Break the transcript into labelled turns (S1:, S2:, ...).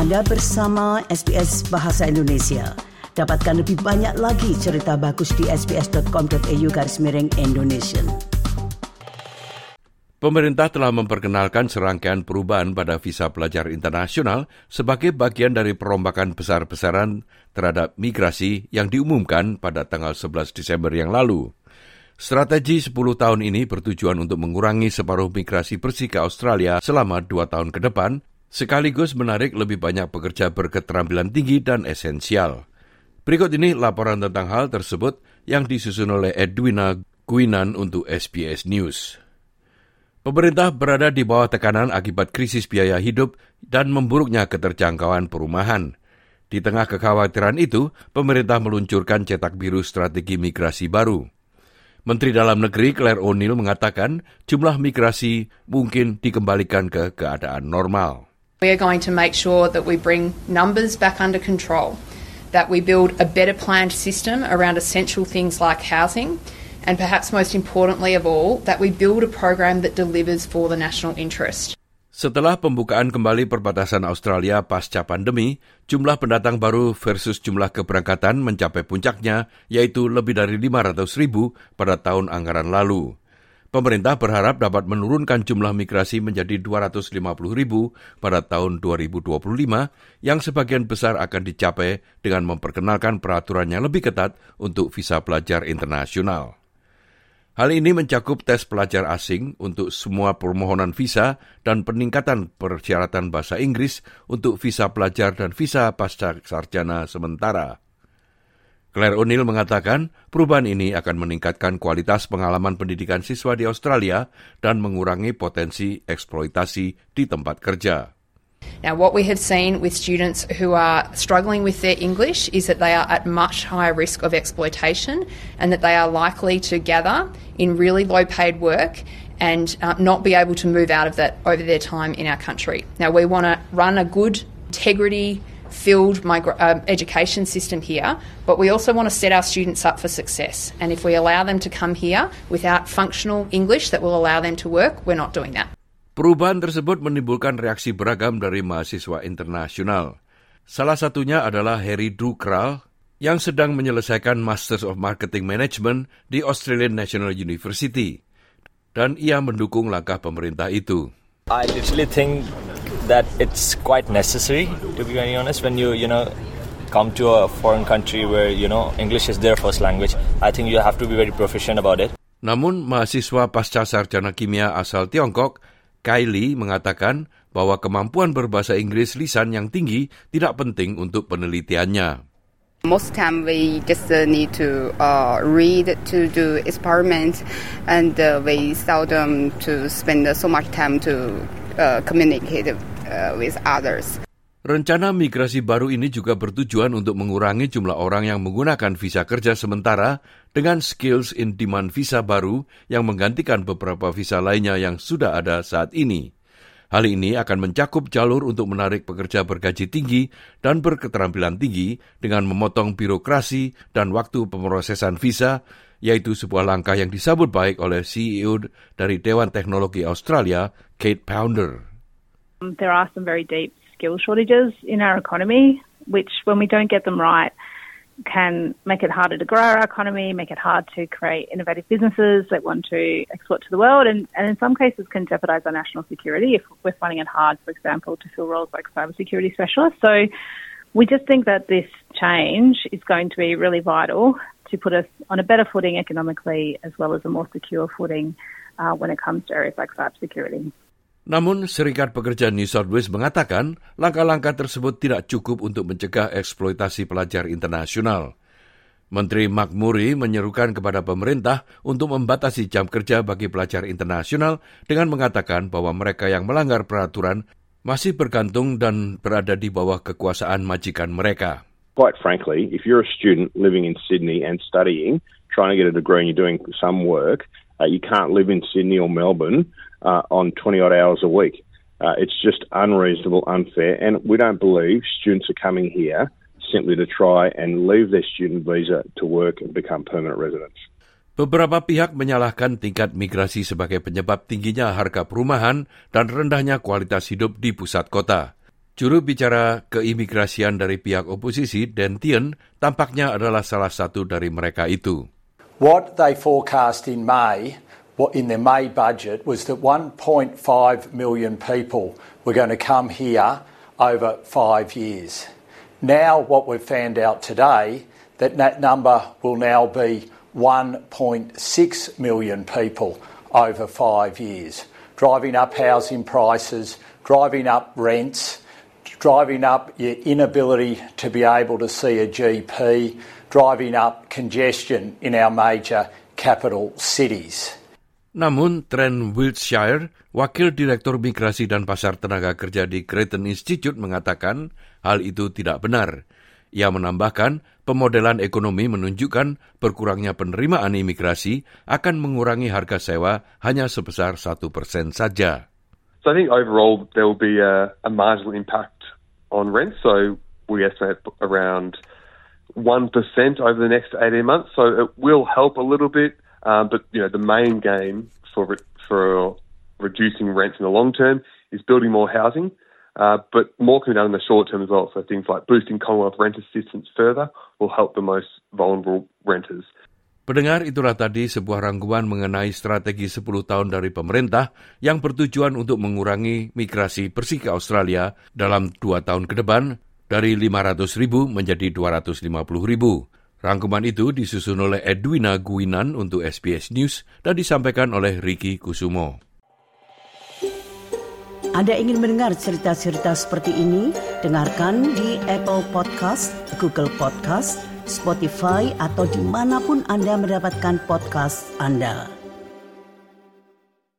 S1: Anda bersama SBS Bahasa Indonesia. Dapatkan lebih banyak lagi cerita bagus di sbs.com.au garis miring Indonesia.
S2: Pemerintah telah memperkenalkan serangkaian perubahan pada visa pelajar internasional sebagai bagian dari perombakan besar-besaran terhadap migrasi yang diumumkan pada tanggal 11 Desember yang lalu. Strategi 10 tahun ini bertujuan untuk mengurangi separuh migrasi bersih ke Australia selama dua tahun ke depan sekaligus menarik lebih banyak pekerja berketerampilan tinggi dan esensial. Berikut ini laporan tentang hal tersebut yang disusun oleh Edwina Guinan untuk SBS News. Pemerintah berada di bawah tekanan akibat krisis biaya hidup dan memburuknya keterjangkauan perumahan. Di tengah kekhawatiran itu, pemerintah meluncurkan cetak biru strategi migrasi baru. Menteri Dalam Negeri Claire O'Neill mengatakan jumlah migrasi mungkin dikembalikan ke keadaan normal.
S3: We are going to make sure that we bring numbers back under control, that we build a better planned system around essential things like housing, and perhaps most importantly of all, that we build a program that delivers for the national interest.
S2: Setelah pembukaan kembali perbatasan Australia pasca pandemi, jumlah pendatang baru versus jumlah keberangkatan mencapai puncaknya, yaitu lebih dari 500 ribu pada tahun anggaran lalu. Pemerintah berharap dapat menurunkan jumlah migrasi menjadi 250 ribu pada tahun 2025 yang sebagian besar akan dicapai dengan memperkenalkan peraturan yang lebih ketat untuk visa pelajar internasional. Hal ini mencakup tes pelajar asing untuk semua permohonan visa dan peningkatan persyaratan bahasa Inggris untuk visa pelajar dan visa pasca sarjana sementara. Claire O'Neill mengatakan perubahan ini akan meningkatkan kualitas pengalaman pendidikan siswa di Australia dan mengurangi potensi eksploitasi di tempat kerja.
S3: Now, what we have seen with students who are struggling with their English is that they are at much higher risk of exploitation and that they are likely to gather in really low paid work and uh, not be able to move out of that over their time in our country. Now, we want to run a good integrity filled migra- uh, education system here, but we also want to set our students up for success. And if we allow them to come here without functional English that will allow them to work, we're not doing that.
S2: Perubahan tersebut menimbulkan reaksi beragam dari mahasiswa internasional. Salah satunya adalah Harry Dukral yang sedang menyelesaikan Masters of Marketing Management di Australian National University. Dan ia mendukung langkah pemerintah itu.
S4: I literally think that it's quite necessary to be very honest when you you know come to a foreign country where you know English is their first language I think you have to be very proficient about it
S2: Namun mahasiswa pasca sarjana kimia asal Tiongkok Kylie mengatakan bahwa kemampuan berbahasa Inggris lisan yang tinggi tidak penting untuk penelitiannya.
S5: Most time we just uh, need to uh, read to do experiments, and uh, we seldom to spend so much time to uh, communicate uh, with others.
S2: Rencana migrasi baru ini juga bertujuan untuk mengurangi jumlah orang yang menggunakan visa kerja sementara dengan skills in demand visa baru yang menggantikan beberapa visa lainnya yang sudah ada saat ini. Hal ini akan mencakup jalur untuk menarik pekerja bergaji tinggi dan berketerampilan tinggi dengan memotong birokrasi dan waktu pemrosesan visa, yaitu sebuah langkah yang disambut baik oleh CEO dari Dewan Teknologi Australia, Kate Pounder.
S6: Um, there are some very deep skill shortages in our economy, which, when we don't get them right, can make it harder to grow our economy, make it hard to create innovative businesses that want to export to the world, and, and in some cases can jeopardize our national security if we're finding it hard, for example, to fill roles like cybersecurity specialists. So we just think that this change is going to be really vital to put us on a better footing economically as well as a more secure footing uh, when it comes to areas like cybersecurity.
S2: Namun, Serikat Pekerja New South Wales mengatakan langkah-langkah tersebut tidak cukup untuk mencegah eksploitasi pelajar internasional. Menteri Mark Murray menyerukan kepada pemerintah untuk membatasi jam kerja bagi pelajar internasional dengan mengatakan bahwa mereka yang melanggar peraturan masih bergantung dan berada di bawah kekuasaan majikan mereka.
S7: Quite frankly, if you're a student living in Sydney and studying, trying to get a degree and you're doing some work, uh, you can't live in Sydney or Melbourne uh, on 20 odd hours a week. Uh, it's just unreasonable, unfair, and we don't believe students are coming here simply to try and leave their student visa to work and become permanent residents.
S2: Beberapa pihak menyalahkan tingkat migrasi sebagai penyebab tingginya harga perumahan dan rendahnya kualitas hidup di pusat kota. Juru bicara keimigrasian dari pihak oposisi, Dan Tien, tampaknya adalah salah satu dari mereka itu.
S8: What they forecast in May, in their May budget, was that 1.5 million people were going to come here over five years. Now, what we've found out today, that that number will now be 1.6 million people over five years, driving up housing prices, driving up rents, driving up your inability to be able to see a GP, driving up congestion in our major capital cities.
S2: Namun, Trent Wiltshire, Wakil Direktur Migrasi dan Pasar Tenaga Kerja di Creighton Institute mengatakan hal itu tidak benar. Ia menambahkan, pemodelan ekonomi menunjukkan berkurangnya penerimaan imigrasi akan mengurangi harga sewa hanya sebesar satu persen saja.
S9: So I think overall there will be a, a marginal impact on rent. So we estimate around 1% over the next 18 months. So it will help a little bit. Um, but, you know, the main game for, for reducing rents in the long term is building more housing. Uh, but more can be done in the short term as well. So things like boosting Commonwealth rent assistance further will help the most vulnerable renters.
S2: Pendengar itulah tadi sebuah rangkuman mengenai strategi 10 tahun dari pemerintah yang bertujuan untuk mengurangi migrasi bersih ke Australia dalam dua tahun ke depan dari 500 ribu menjadi 250 ribu. Rangkuman itu disusun oleh Edwina Guinan untuk SBS News dan disampaikan oleh Ricky Kusumo.
S1: Anda ingin mendengar cerita-cerita seperti ini? Dengarkan di Apple Podcast, Google Podcast, Spotify, atau di mana pun Anda mendapatkan podcast Anda.